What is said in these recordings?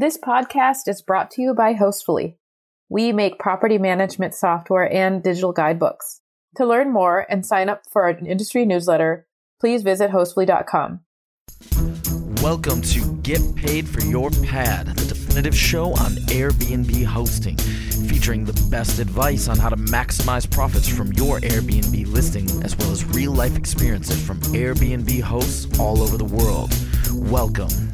This podcast is brought to you by Hostfully. We make property management software and digital guidebooks. To learn more and sign up for our industry newsletter, please visit hostfully.com. Welcome to Get Paid for Your Pad, the definitive show on Airbnb hosting, featuring the best advice on how to maximize profits from your Airbnb listing, as well as real life experiences from Airbnb hosts all over the world. Welcome.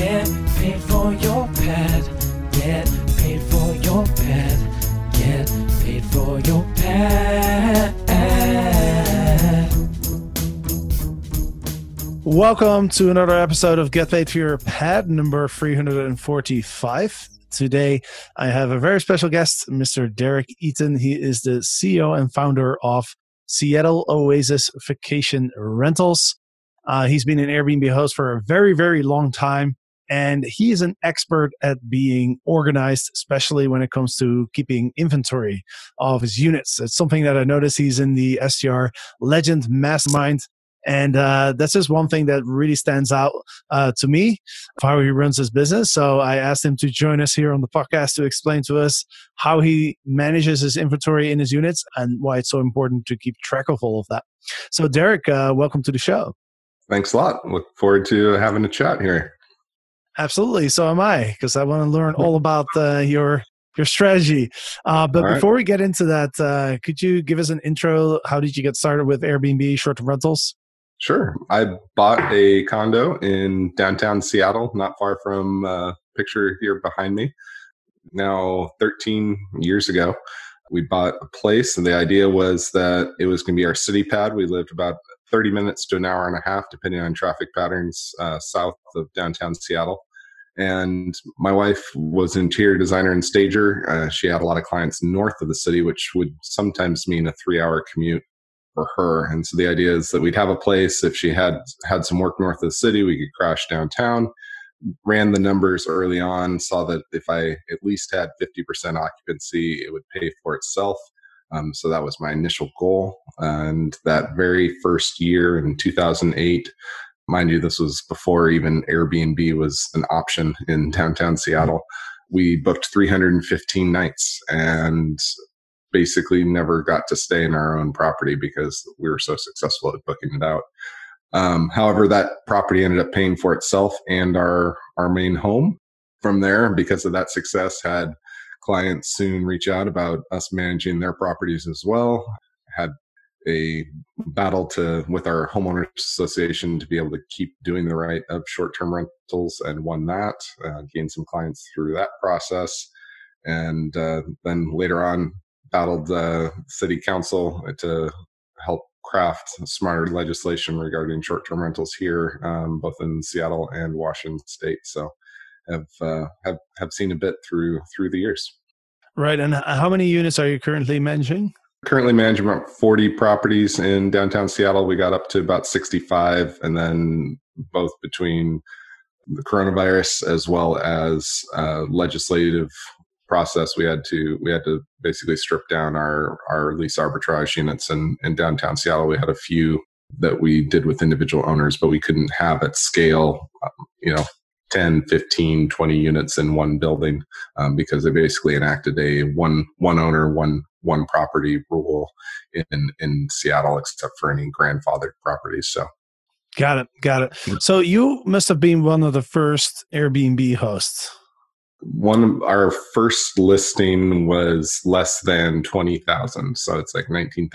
Get paid for your pad. Get paid for your pad. Get paid for your pad. Welcome to another episode of Get Paid for Your Pad, number 345. Today, I have a very special guest, Mr. Derek Eaton. He is the CEO and founder of Seattle Oasis Vacation Rentals. Uh, he's been an Airbnb host for a very, very long time, and he is an expert at being organized, especially when it comes to keeping inventory of his units. It's something that I noticed he's in the STR Legend Mastermind. And uh, that's just one thing that really stands out uh, to me of how he runs his business. So I asked him to join us here on the podcast to explain to us how he manages his inventory in his units and why it's so important to keep track of all of that. So, Derek, uh, welcome to the show. Thanks a lot. Look forward to having a chat here. Absolutely. So am I, because I want to learn all about uh, your your strategy. Uh, but All right. before we get into that, uh, could you give us an intro? How did you get started with Airbnb short-term rentals? Sure. I bought a condo in downtown Seattle, not far from uh, picture here behind me. Now, 13 years ago, we bought a place, and the idea was that it was going to be our city pad. We lived about 30 minutes to an hour and a half, depending on traffic patterns, uh, south of downtown Seattle. And my wife was an interior designer and stager. Uh, she had a lot of clients north of the city, which would sometimes mean a three hour commute for her. And so the idea is that we'd have a place. If she had had some work north of the city, we could crash downtown. Ran the numbers early on, saw that if I at least had 50% occupancy, it would pay for itself. Um, so that was my initial goal. And that very first year in 2008, mind you, this was before even Airbnb was an option in downtown Seattle. We booked 315 nights and basically never got to stay in our own property because we were so successful at booking it out. Um, however, that property ended up paying for itself and our our main home. From there, because of that success, had clients soon reach out about us managing their properties as well. Had a battle to with our homeowners association to be able to keep doing the right of short-term rentals and won that uh, gained some clients through that process and uh, then later on battled the city council to help craft smarter legislation regarding short-term rentals here um, both in seattle and washington state so have uh, have have seen a bit through through the years Right. And how many units are you currently managing? currently managing about 40 properties in downtown Seattle. We got up to about 65, and then both between the coronavirus as well as uh, legislative process, we had to we had to basically strip down our our lease arbitrage units. And in downtown Seattle, we had a few that we did with individual owners, but we couldn't have at scale, um, you know. 10 15 20 units in one building um, because they basically enacted a one one owner one one property rule in in Seattle, except for any grandfathered properties. So Got it. Got it. So you must have been one of the first Airbnb hosts. one of our first listing was less than twenty thousand, so it's like nineteen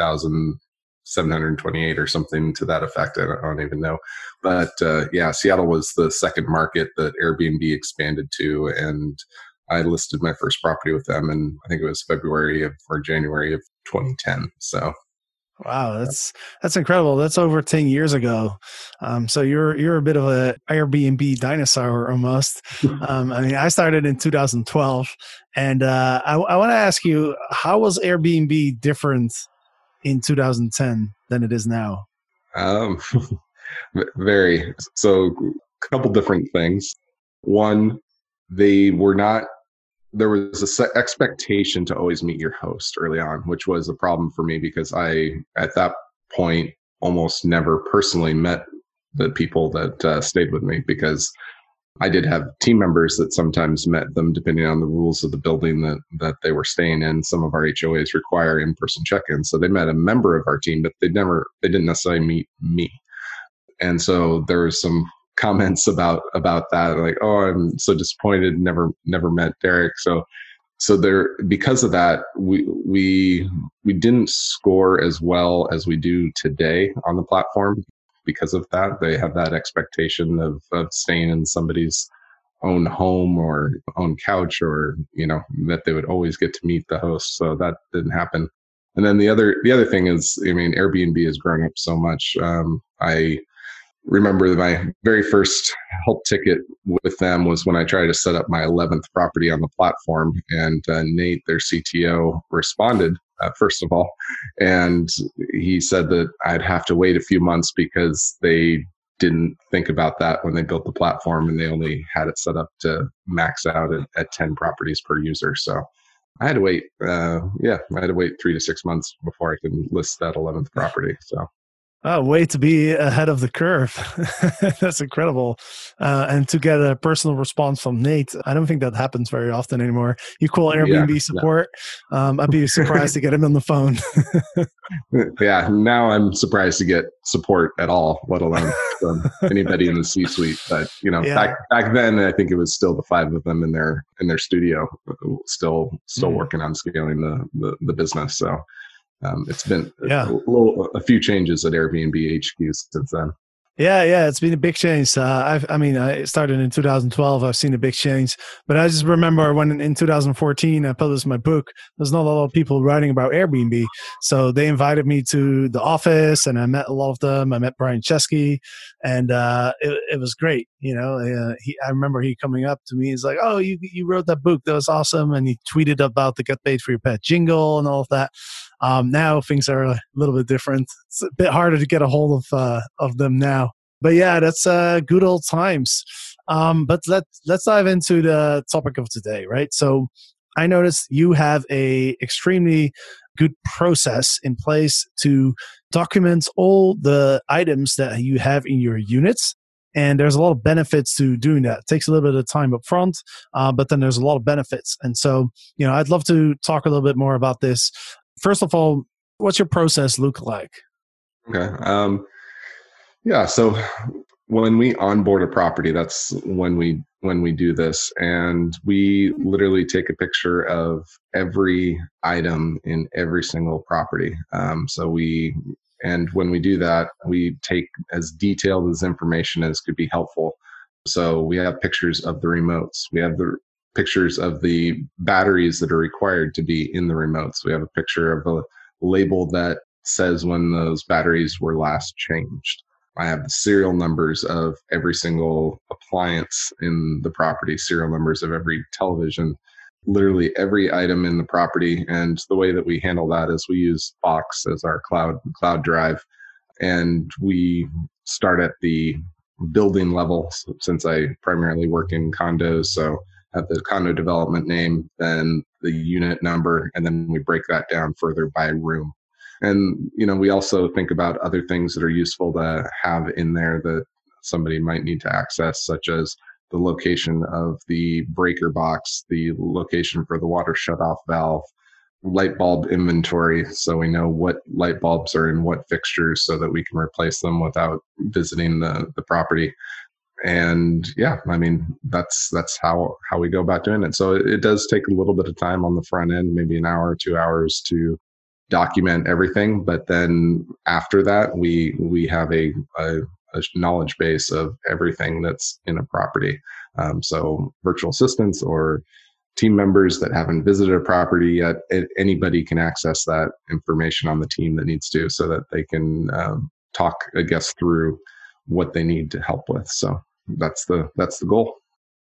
thousand seven hundred twenty-eight or something to that effect. I don't, I don't even know, but uh, yeah, Seattle was the second market that Airbnb expanded to, and I listed my first property with them, and I think it was February of or January of 2010. So Wow, that's that's incredible. That's over ten years ago. Um, so you're you're a bit of a Airbnb dinosaur almost. Um, I mean, I started in 2012, and uh, I, I want to ask you, how was Airbnb different in 2010 than it is now? Um, very. So, a couple different things. One, they were not. There was a se- expectation to always meet your host early on, which was a problem for me because I, at that point, almost never personally met the people that uh, stayed with me because I did have team members that sometimes met them depending on the rules of the building that, that they were staying in. Some of our HOAs require in-person check-ins. So they met a member of our team, but they never, they didn't necessarily meet me. And so there was some comments about, about that, like, oh, I'm so disappointed, never, never met Derek. So, so there, because of that, we, we, we didn't score as well as we do today on the platform because of that. They have that expectation of, of staying in somebody's own home or own couch or, you know, that they would always get to meet the host. So that didn't happen. And then the other, the other thing is, I mean, Airbnb has grown up so much. Um, I, remember my very first help ticket with them was when I tried to set up my 11th property on the platform. And uh, Nate, their CTO, responded uh, first of all. And he said that I'd have to wait a few months because they didn't think about that when they built the platform and they only had it set up to max out at, at 10 properties per user. So I had to wait, uh, yeah, I had to wait three to six months before I could list that 11th property. So Oh, way to be ahead of the curve. That's incredible. Uh, and to get a personal response from Nate, I don't think that happens very often anymore. You call Airbnb yeah, support. Um, I'd be surprised to get him on the phone. yeah, now I'm surprised to get support at all, let alone from anybody in the C-suite. But you know, yeah. back back then, I think it was still the five of them in their in their studio, still still mm. working on scaling the, the the business. So um, it's been yeah. a, little, a few changes at Airbnb HQ since then. Yeah, yeah, it's been a big change. Uh, I mean, I started in 2012. I've seen a big change, but I just remember when in 2014 I published my book. There's not a lot of people writing about Airbnb, so they invited me to the office, and I met a lot of them. I met Brian Chesky, and uh, it, it, was great. You know, uh, he, I remember he coming up to me. He's like, "Oh, you you wrote that book? That was awesome!" And he tweeted about the "Get Paid for Your Pad" jingle and all of that. Um, now things are a little bit different. It's a bit harder to get a hold of uh, of them now. But yeah, that's uh, good old times. Um, but let let's dive into the topic of today, right? So I noticed you have a extremely good process in place to document all the items that you have in your units and there's a lot of benefits to doing that. It takes a little bit of time up front, uh, but then there's a lot of benefits. And so, you know, I'd love to talk a little bit more about this first of all, what's your process look like? Okay. Um, yeah. So when we onboard a property, that's when we when we do this, and we literally take a picture of every item in every single property. Um, so we and when we do that, we take as detailed as information as could be helpful. So we have pictures of the remotes. We have the pictures of the batteries that are required to be in the remotes. We have a picture of a label that says when those batteries were last changed. I have the serial numbers of every single appliance in the property, serial numbers of every television, literally every item in the property. And the way that we handle that is we use Box as our cloud cloud drive, and we start at the building level since I primarily work in condos. So have the condo development name, then the unit number, and then we break that down further by room. And you know, we also think about other things that are useful to have in there that somebody might need to access, such as the location of the breaker box, the location for the water shutoff valve, light bulb inventory so we know what light bulbs are in what fixtures so that we can replace them without visiting the, the property and yeah i mean that's that's how how we go about doing it. So it, does take a little bit of time on the front end maybe an hour or two hours to document everything. But then after that we we have a, a, a knowledge base of everything that's in a property. Um, so virtual assistants or team members that haven't visited a property yet anybody can access that information on the team that needs to so that they can um, talk a guest through what they need to help with. So that's the that's the goal.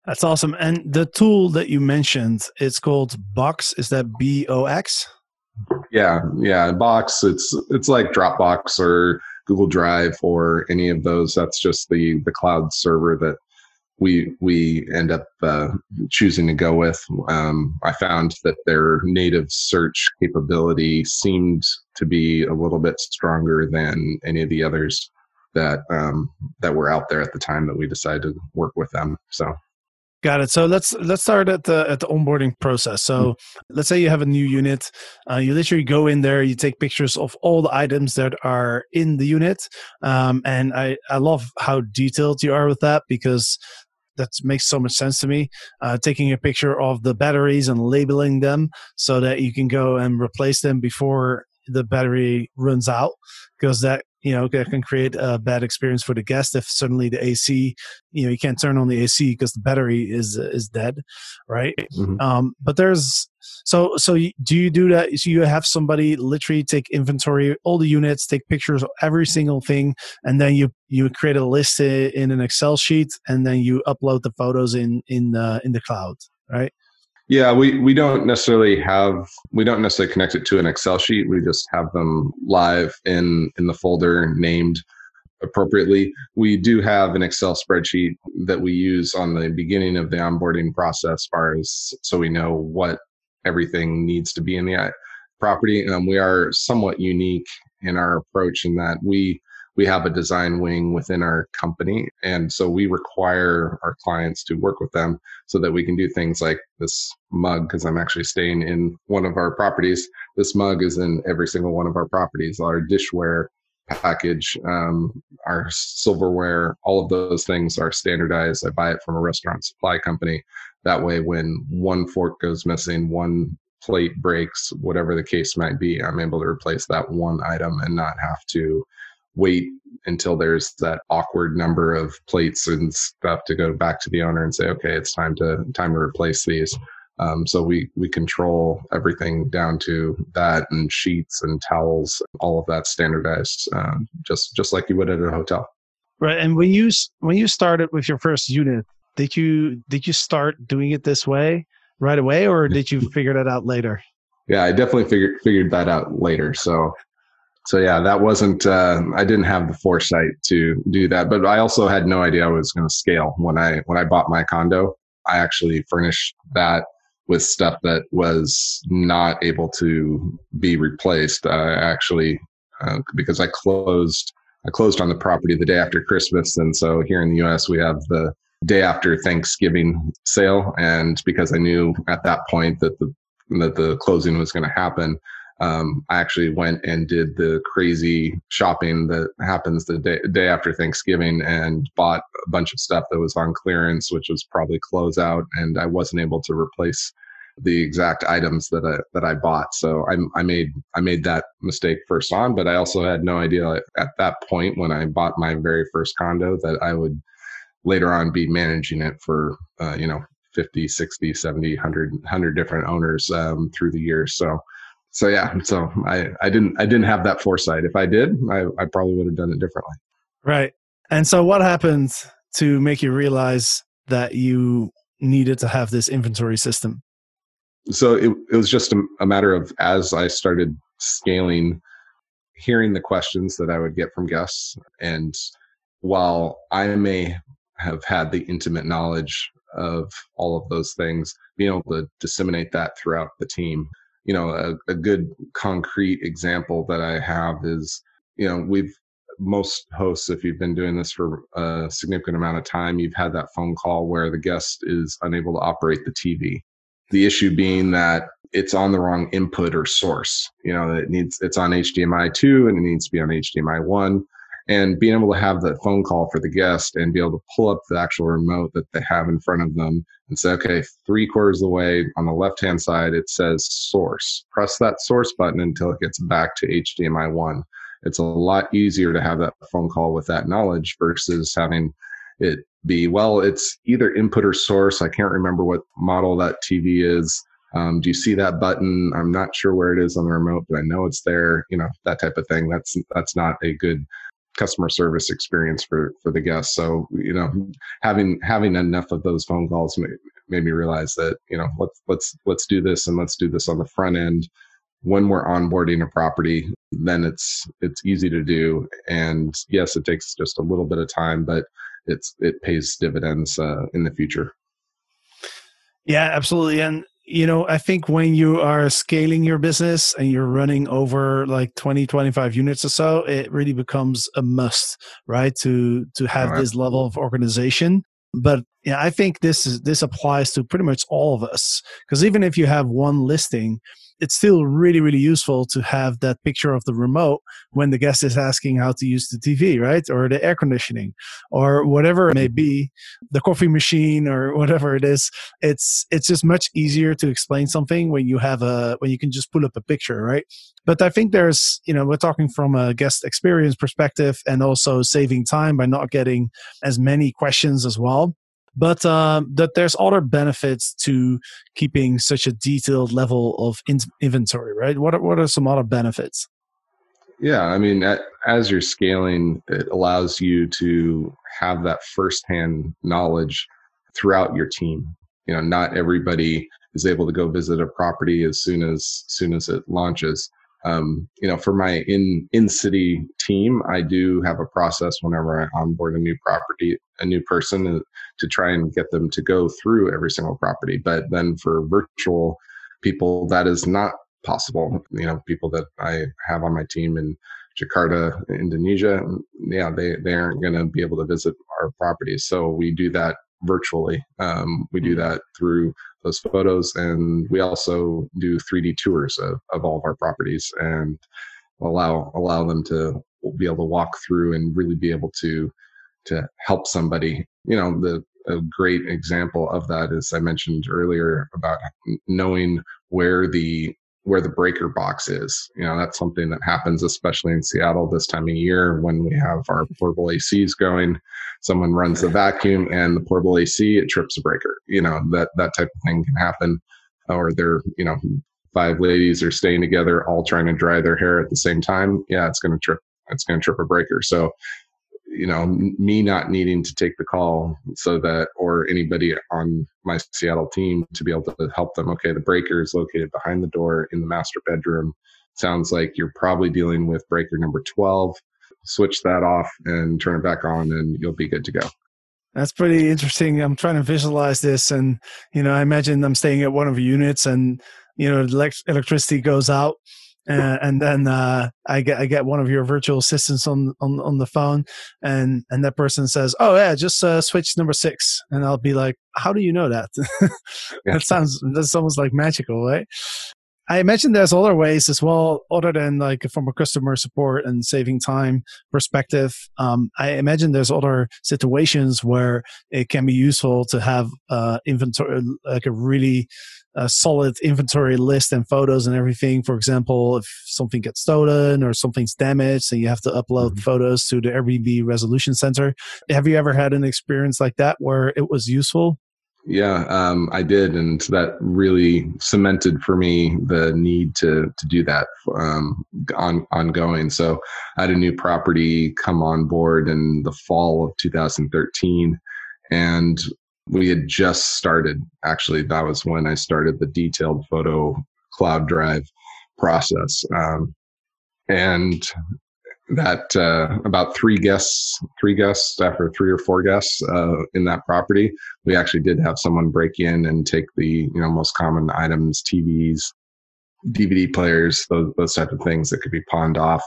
That's awesome. And the tool that you mentioned, it's called Box. Is that B O X? Yeah, yeah. Box. It's it's like Dropbox or Google Drive or any of those. That's just the the cloud server that we we end up uh, choosing to go with. Um, I found that their native search capability seemed to be a little bit stronger than any of the others that um, that were out there at the time that we decided to work with them. So Got it. So let's let's start at the at the onboarding process. So mm-hmm. let's say you have a new unit. Uh, you literally go in there, you take pictures of all the items that are in the unit, um, and I I love how detailed you are with that because that makes so much sense to me. Uh, taking a picture of the batteries and labeling them so that you can go and replace them before the battery runs out because that you know that can create a bad experience for the guest if suddenly the AC you know you can't turn on the AC because the battery is is dead right? Mm-hmm. um, but there's so so do you do that? So you have somebody literally take inventory all the units take pictures of every single thing and then you you create a list in an Excel sheet and then you upload the photos in in uh, in the cloud right yeah, we, we don't necessarily have we don't necessarily connect it to an Excel sheet. We just have them live in in the folder named appropriately. We do have an Excel spreadsheet that we use on the beginning of the onboarding process, as far as so we know what everything needs to be in the uh, property. Um, we are somewhat unique in our approach in that we we have a design wing within our company. And so we require our clients to work with them so that we can do things like this mug, because I'm actually staying in one of our properties. This mug is in every single one of our properties. Our dishware package, um, our silverware, all of those things are standardized. I buy it from a restaurant supply company. That way, when one fork goes missing, one plate breaks, whatever the case might be, I'm able to replace that one item and not have to wait until there's that awkward number of plates and stuff to go back to the owner and say, okay, it's time to time to replace these. Um, so we we control everything down to that and sheets and towels, all of that standardized, um, just just like you would at a hotel. Right. And when you when you started with your first unit, did you did you start doing it this way right away, or did you figure that out later? Yeah, I definitely figured figured that out later. So so yeah, that wasn't. Uh, I didn't have the foresight to do that, but I also had no idea I was going to scale when I when I bought my condo. I actually furnished that with stuff that was not able to be replaced. I actually uh, because I closed I closed on the property the day after Christmas, and so here in the U.S. we have the day after Thanksgiving sale, and because I knew at that point that the that the closing was going to happen, um, I actually went and did the crazy shopping that happens the day, day after Thanksgiving and bought a bunch of stuff that was on clearance, which was probably closeout, and I wasn't able to replace the exact items that I that I bought. So I, I made I made that mistake first on, but I also had no idea at that point when I bought my very first condo that I would later on be managing it for uh, you know 50 60 70 100 100 different owners um, through the years so so yeah, so I, I didn't I didn't have that foresight. If I did, I, I probably would have done it differently. Right. And so what happened to make you realize that you needed to have this inventory system? So it, it was just a, a matter of as I started scaling, hearing the questions that I would get from guests. And while I may have had the intimate knowledge of all of those things, being able to disseminate that throughout the team you know, a, a good concrete example that I have is, you know, we've most hosts, if you've been doing this for a significant amount of time, you've had that phone call where the guest is unable to operate the TV. The issue being that it's on the wrong input or source. You know, it needs it's on HDMI two and it needs to be on HDMI one and being able to have that phone call for the guest and be able to pull up the actual remote that they have in front of them and say, okay, three quarters of the way on the left hand side, it says source. Press that source button until it gets back to HDMI 1. It's a lot easier to have that phone call with that knowledge versus having it be, well, it's either input or source. I can't remember what model that TV is. Um, do you see that button? I'm not sure where it is on the remote, but I know it's there. You know that type of thing. That's that's not a good customer service experience for for the guests. So you know, having having enough of those phone calls made, made me realize that you know let's let's let's do this and let's do this on the front end. When we're onboarding a property, then it's it's easy to do. And yes, it takes just a little bit of time, but it's it pays dividends uh, in the future. Yeah, absolutely. And you know, I think when you are scaling your business and you're running over like 20, 25 units or so, it really becomes a must, right? To to have Right. this level of organization. But yeah, I think this is this applies to pretty much all of us. Because even if you have one listing, it's still really, really useful to have that picture of the remote when the guest is asking how to use the TV, right? Or the air conditioning or whatever it may be, the coffee machine or whatever it is. It's it's just much easier to explain something when you have a when you can just pull up a picture right? But i think there's you know we're talking from a guest experience perspective and also saving time by not getting as many questions as well but um, that there's other benefits to keeping such a detailed level of in- inventory right what are, what are some other benefits Yeah, I mean, as you're scaling, it allows you to have that firsthand knowledge throughout your team. You know, not everybody is able to go visit a property as soon as soon as it launches. Um, you know, for my in in city team, I do have a process whenever I onboard a new property, a new person, uh, to try and get them to go through every single property. But then for virtual people, that is not possible. You know, people that I have on my team in Jakarta, Indonesia, yeah, they, they aren't going to be able to visit our properties. So we do that virtually. Um, we do that through those photos, and we also do 3D tours of, of all of our properties and allow allow them to be able to walk through and really be able to to help somebody. You know, the a great example of that is I mentioned earlier about knowing where the where the breaker box is. You know, that's something that happens, especially in Seattle this time of year when we have our portable ACs going. Someone runs the vacuum and the portable AC, it trips a breaker. You know, that, that type of thing can happen. Or they're, you know, five ladies are staying together, all trying to dry their hair at the same time. Yeah, it's going to trip, it's going to trip a breaker. So, you know, me not needing to take the call so that, or anybody on my Seattle team to be able to help them. Okay, the breaker is located behind the door in the master bedroom. Sounds like you're probably dealing with breaker number 12. Switch that off and turn it back on, and you'll be good to go. That's pretty interesting. I'm trying to visualize this, and you know, I imagine I'm staying at one of the units, and you know, elect- electricity goes out, uh, and then uh, I get I get one of your virtual assistants on on on the phone, and and that person says, "Oh yeah, just uh, switch number six. and I'll be like, "How do you know that?" Yeah. that sounds that's almost like magical, right? I imagine there's other ways as well, other than like from a customer support and saving time perspective. Um, I imagine there's other situations where it can be useful to have uh, inventory, like a really uh, solid inventory list and photos and everything. For example, if something gets stolen or something's damaged and you have to upload Mhm. photos to the Airbnb resolution center. Have you ever had an experience like that where it was useful? Yeah, um, I did, and that really cemented for me the need to to do that um, on ongoing. So I had a new property come on board in the fall of 2013, and we had just started. Actually, that was when I started the detailed photo cloud drive process, um, and that uh, about three guests, three guests after three or four guests uh, in that property, we actually did have someone break in and take the you know most common items, TVs, DVD players, those those type of things that could be pawned off,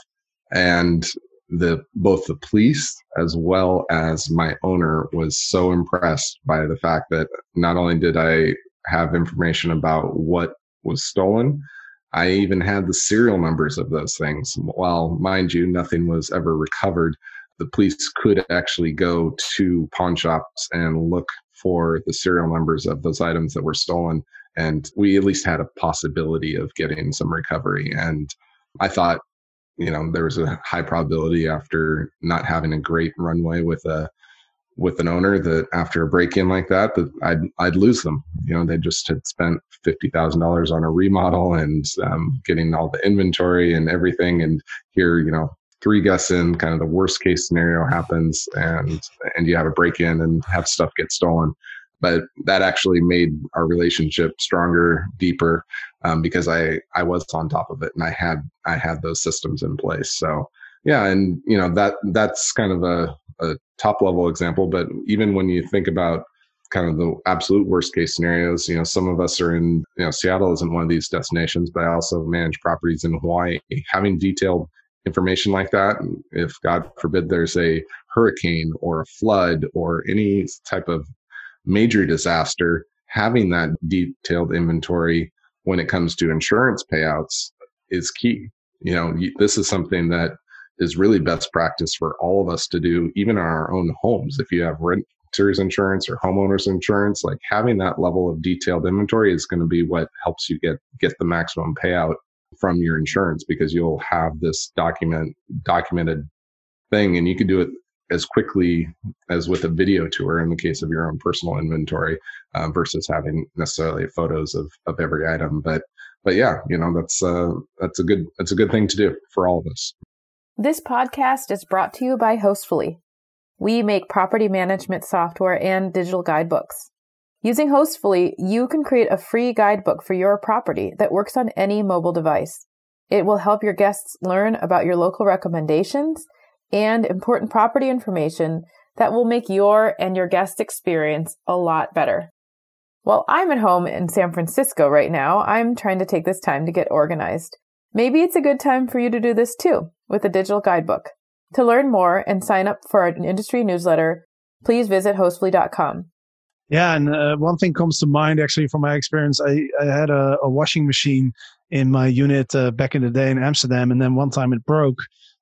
and the both the police as well as my owner was so impressed by the fact that not only did I have information about what was stolen, I even had the serial numbers of those things. While, mind you, nothing was ever recovered, the police could actually go to pawn shops and look for the serial numbers of those items that were stolen. And we at least had a possibility of getting some recovery. And I thought, you know, there was a high probability after not having a great runway with a with an owner that after a break in like that that I'd I'd lose them. You know, they just had spent fifty thousand dollars on a remodel and um, getting all the inventory and everything, and here you know three guests in, kind of the worst case scenario happens, and and you have a break in and have stuff get stolen. But that actually made our relationship stronger, deeper, um, because I I was on top of it and I had I had those systems in place. So yeah, and you know that that's kind of a a top level example, but even when you think about kind of the absolute worst case scenarios. You know, some of us are in, you know, Seattle isn't one of these destinations, but I also manage properties in Hawaii. Having detailed information like that, if God forbid there's a hurricane or a flood or any type of major disaster, having that detailed inventory when it comes to insurance payouts is key. You know, this is something that is really best practice for all of us to do, even in our own homes. If you have renters insurance or homeowners insurance, like having that level of detailed inventory is going to be what helps you get get the maximum payout from your insurance because you'll have this document documented thing and you can do it as quickly as with a video tour in the case of your own personal inventory uh, versus having necessarily photos of, of every item. But but yeah you know that's uh that's a good that's a good thing to do for all of us. This podcast is brought to you by hostfully. We make property management software and digital guidebooks. Using hostfully you can create a free guidebook for your property that works on any mobile device. It will help your guests learn about your local recommendations and important property information that will make your and your guest experience a lot better. While I'm at home in San Francisco right now, I'm trying to take this time to get organized. Maybe it's a good time for you to do this too with a digital guidebook. To learn more and sign up for an industry newsletter, please visit hostfully.com. Yeah, and uh, one thing comes to mind actually from my experience. I, I had a, a, washing machine in my unit uh, back in the day in Amsterdam, and then one time it broke.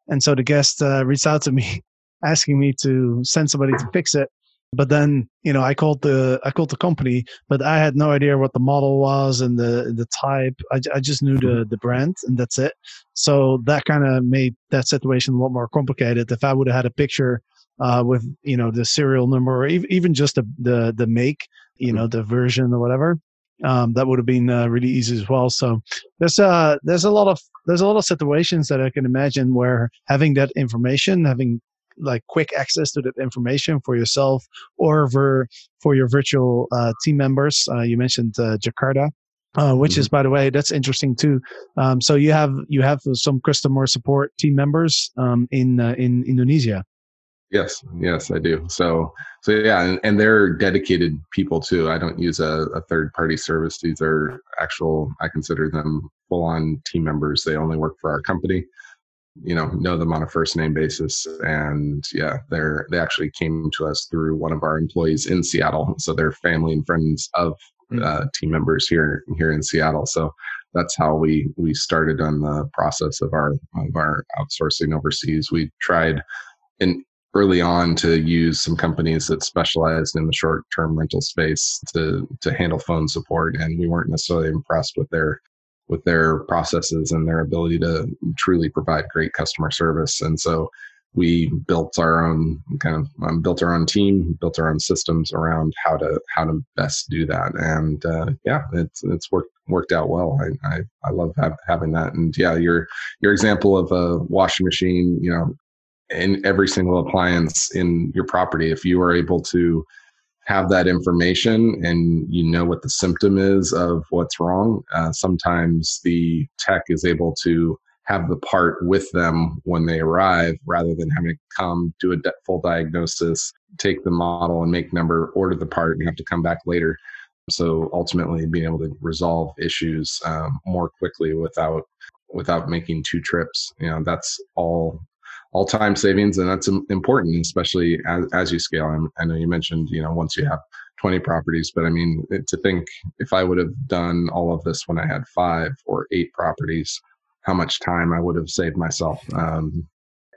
And so the guest uh, reached out to me asking me to send somebody to fix it. But then, you know, I called the I called the company, but I had no idea what the model was and the the type. I, I just knew the the brand, and that's it. So that kind of made that situation a lot more complicated. If I would have had a picture uh, with you know the serial number or even just the the the make, you know, the version or whatever, um, that would have been uh, really easy as well. So there's uh there's a lot of there's a lot of situations that I can imagine where having that information, having like quick access to that information for yourself or for for your virtual uh, team members. Uh, you mentioned uh, Jakarta. Uh, which mm-hmm. is, by the way, that's interesting too. Um, so you have you have some customer support team members um, in uh, in Indonesia. Yes, yes, I do. So, so yeah, and, and they're dedicated people too. I don't use a, a third party service. These are actual. I consider them full on team members. They only work for our company. You know, know them on a first name basis, and yeah, they're they actually came to us through one of our employees in Seattle. So they're family and friends of mm. uh, team members here here in Seattle. So that's how we we started on the process of our of our outsourcing overseas. We tried in early on to use some companies that specialized in the short term rental space to to handle phone support and we weren't necessarily impressed with their with their processes and their ability to truly provide great customer service. And so we built our own kind of um, built our own team built our own systems around how to how to best do that. And uh, yeah it's it's worked worked out well. I i, I love having that. And yeah your your example of a washing machine you know in every single appliance in your property. If you are able to have that information and you know what the symptom is of what's wrong uh, sometimes the tech is able to have the part with them when they arrive rather than having to come do a full diagnosis take the model and make number order the part and have to come back later. So ultimately being able to resolve issues um, more quickly without without making two trips you know that's all all time savings, and that's important, especially as, as you scale. I, I know you mentioned, you know, once you have 20 properties, but I mean, to think if I would have done all of this when I had five or eight properties, how much time I would have saved myself. Um,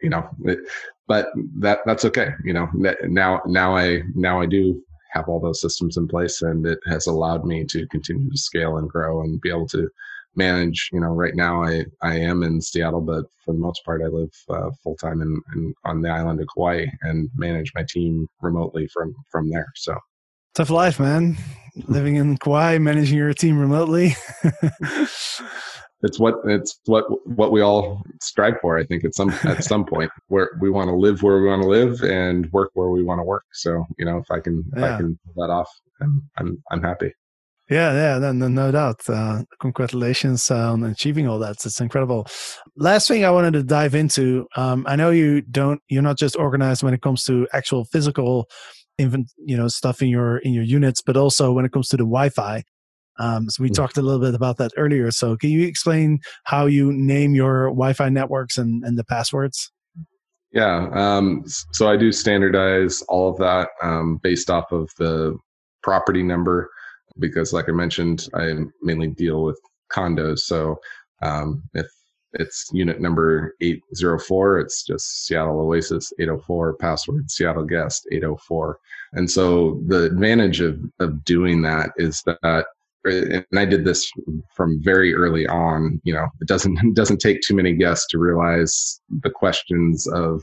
you know, it, but that that's okay. You know, now now I now I do have all those systems in place, and it has allowed me to continue to scale and grow and be able to manage you know right now i i am in seattle but for the most part i live uh, full time in, in, on the island of kauai and manage my team remotely from from there so. Tough life man. Living in kauai managing your team remotely. It's what it's what what we all strive for i think at some at some point. Where we want to live where we want to live and work where we want to work so you know if i can yeah. if i can pull that off i'm i'm, I'm happy yeah, yeah, no, no, no doubt. Uh, congratulations on achieving all that. It's incredible. Last thing I wanted to dive into. Um, I know you don't. You're not just organized when it comes to actual physical even you know stuff in your in your units, but also when it comes to the Wi-Fi. Um, so we Mm. talked a little bit about that earlier. So can you explain how you name your Wi-Fi networks and, and the passwords? Yeah. Um, so I do standardize all of that um, based off of the property number because, like I mentioned, I mainly deal with condos. So um, if it's unit number 804, it's just Seattle Oasis 804, password Seattle Guest 804. And so the advantage of, of doing that is that and I did this from very early on. You know, it doesn't it doesn't take too many guests to realize the questions of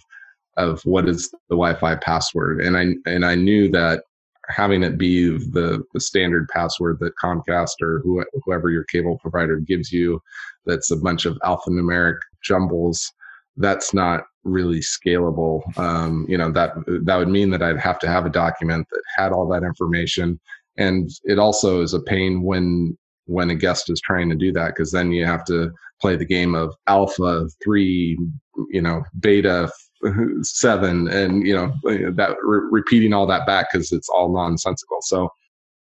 of what is the Wi-Fi password, and I and I knew that having it be the the standard password that Comcast or who, whoever your cable provider gives you, that's a bunch of alphanumeric jumbles. That's not really scalable. Um, you know that that would mean that I'd have to have a document that had all that information and it also is a pain when when a guest is trying to do that because then you have to play the game of alpha 3 you know beta 7 and you know that re- repeating all that back because it's all nonsensical. So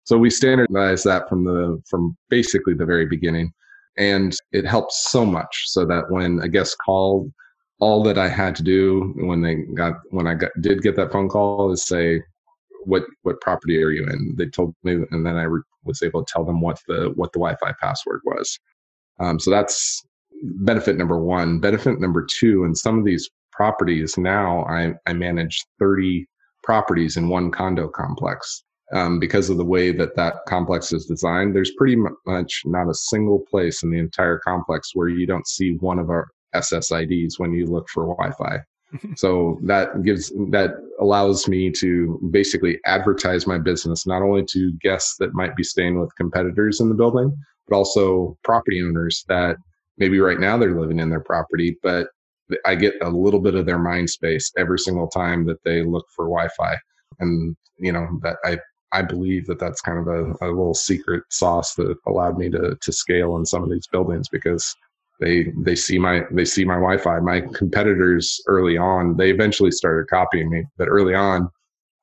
so we standardize that from the from basically the very beginning and it helps so much so that when a guest called all that i had to do when they got when i got, did get that phone call is say what what property are you in? They told me and then i re- was able to tell them what the what the wi-fi password was. Um, so that's benefit number one. Benefit number two and some of these properties now i, I manage 30 properties in one condo complex. Um, because of the way that that complex is designed there's pretty much not a single place in the entire complex where you don't see one of our ssids when you look for wi-fi. So that gives that allows me to basically advertise my business not only to guests that might be staying with competitors in the building but also property owners that maybe right now they're living in their property but i get a little bit of their mind space every single time that they look for wi-fi. And you know that i i believe that that's kind of a, a little secret sauce that allowed me to to scale in some of these buildings because they they see my they see my wi-fi. My competitors early on they eventually started copying me but early on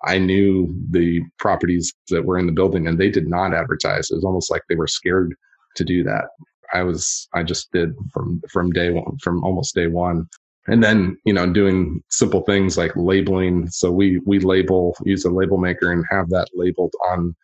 i knew the properties that were in the building and they did not advertise. It was almost like they were scared to do that. I was i just did from from day one from almost day one and then you know doing simple things like labeling so we we label use a label maker and have that labeled on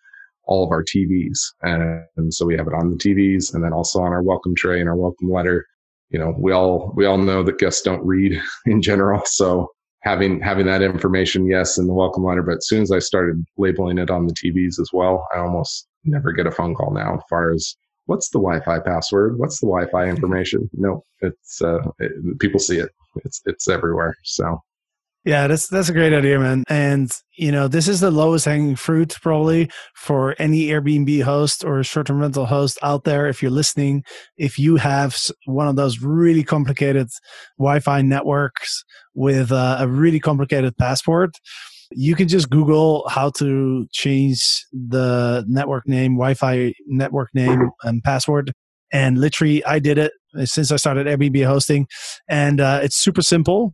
all of our TVs. And so we have it on the TVs and then also on our welcome tray and our welcome letter. You know, we all we all know that guests don't read in general. So having having that information, yes, in the welcome letter, but as soon as I started labeling it on the TVs as well, I almost never get a phone call now as far as what's the Wi-Fi password? What's the Wi-Fi information? No, it's uh, it, people see it. It's it's everywhere. So Yeah, that's that's a great idea, man. And you know, this is the lowest hanging fruit probably for any Airbnb host or short-term rental host out there. If you're listening, if you have one of those really complicated Wi-Fi networks with a really complicated password, you can just Google how to change the network name, Wi-Fi network name, and password. And literally, I did it since I started Airbnb hosting, and uh, it's super simple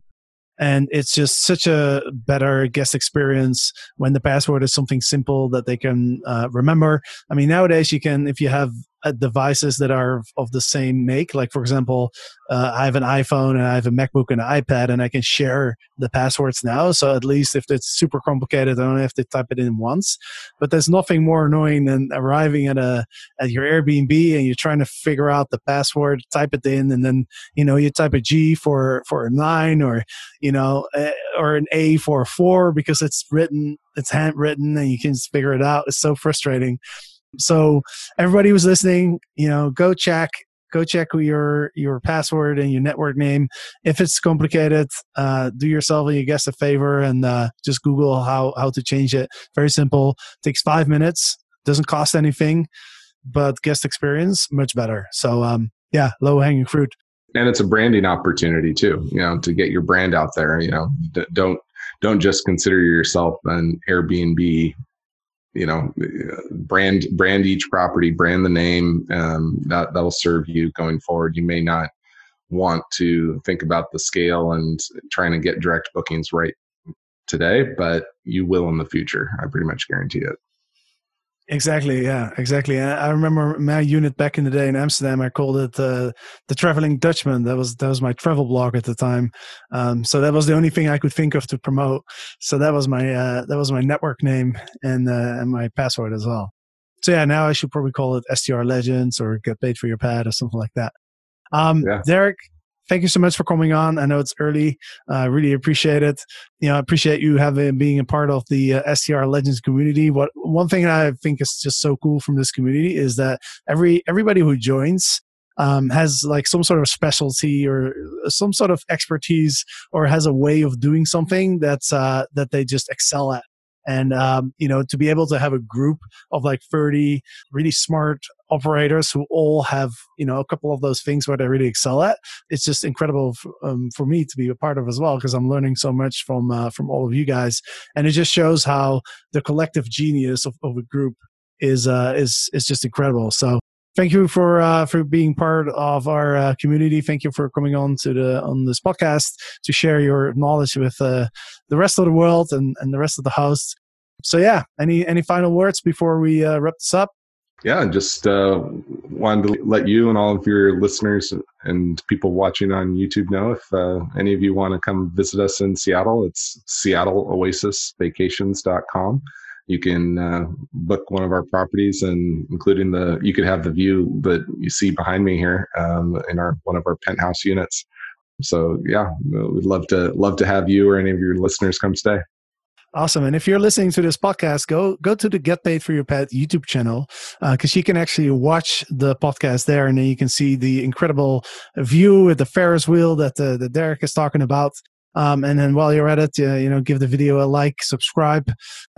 and it's just such a better guest experience when the password is something simple that they can uh, remember. I mean nowadays you can if you have uh, devices that are of the same make like for example uh, i have an iphone and i have a macbook and an ipad and i can share the passwords now so at least if it's super complicated i don't have to type it in once but there's nothing more annoying than arriving at a at your airbnb and you're trying to figure out the password type it in and then you know you type a g for for a nine or you know, uh, or an A for a four because it's written, it's handwritten, and you can just figure it out. It's so frustrating. So everybody was listening, you know, go check, go check your your password and your network name. If it's complicated, uh, do yourself and your guest a favor and uh, just Google how how to change it. Very simple. Takes five minutes. Doesn't cost anything, but guest experience much better. So um, yeah, low hanging fruit and it's a branding opportunity too you know to get your brand out there you know don't don't just consider yourself an airbnb you know brand brand each property brand the name um, that that'll serve you going forward you may not want to think about the scale and trying to get direct bookings right today, but you will in the future. I pretty much guarantee it. Exactly. Yeah. Exactly. I remember my unit back in the day in Amsterdam. I called it uh, the Traveling Dutchman. That was that was my travel blog at the time. Um, so that was the only thing I could think of to promote. So that was my uh, that was my network name and uh, and my password as well. So yeah, now I should probably call it STR Legends or Get Paid for Your Pad or something like that. Um, yeah. Derek, thank you so much for coming on. I know it's early. I uh, really appreciate it. You know, I appreciate you having being a part of the uh, STR Legends community. What one thing I think is just so cool from this community is that every everybody who joins um, has like some sort of specialty or some sort of expertise or has a way of doing something that's uh, that they just excel at and um, you know to be able to have a group of like 30 really smart operators who all have you know a couple of those things where they really excel at it's just incredible f- um, for me to be a part of as well because i'm learning so much from uh, from all of you guys. And it just shows how the collective genius of, of a group is uh, is is just incredible. So thank you for uh, for being part of our uh, community. Thank you for coming on to the on this podcast to share your knowledge with uh, the rest of the world and, and the rest of the hosts. So yeah, any any final words before we uh, wrap this up? Yeah, just uh, wanted to let you and all of your listeners and people watching on YouTube know if uh, any of you want to come visit us in Seattle, it's seattleoasisvacations.com you can uh, book one of our properties and including the you could have the view that you see behind me here um, in our one of our penthouse units so yeah we'd love to love to have you or any of your listeners come stay Awesome. And if you're listening to this podcast, go go to the Get Paid for Your Pad YouTube channel because uh, you can actually watch the podcast there, and then you can see the incredible view with the Ferris wheel that uh, that Derek is talking about. Um, and then while you're at it, uh, you know, give the video a like, subscribe,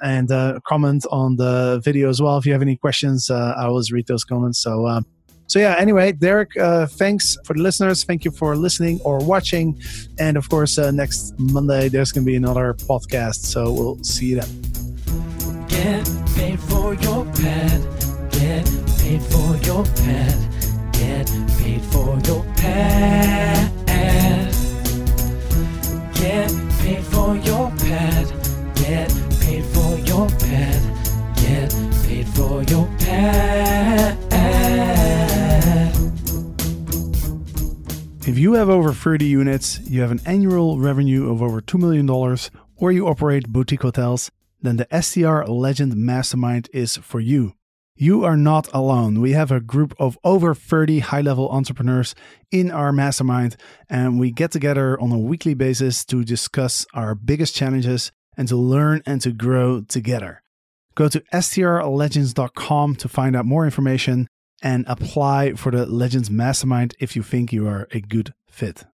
and uh, comment on the video as well. If you have any questions, uh, I always read those comments. So, um, so yeah. Anyway, Derek, uh, thanks for the listeners. Thank you for listening or watching. And of course, uh, next Monday there's going to be another podcast. So we'll see you then. Get paid for your pad. Get paid for your pad. Get paid for your pad. Get paid for your pad. Get paid for your pad. Get paid for your pad. If you have over 30 units, you have an annual revenue of over $2 million, or you operate boutique hotels, then the STR Legend Mastermind is for you. You are not alone. We have a group of over 30 high level entrepreneurs in our mastermind, and we get together on a weekly basis to discuss our biggest challenges and to learn and to grow together. Go to strlegends.com to find out more information and apply for the Legends Mastermind if you think you are a good fit.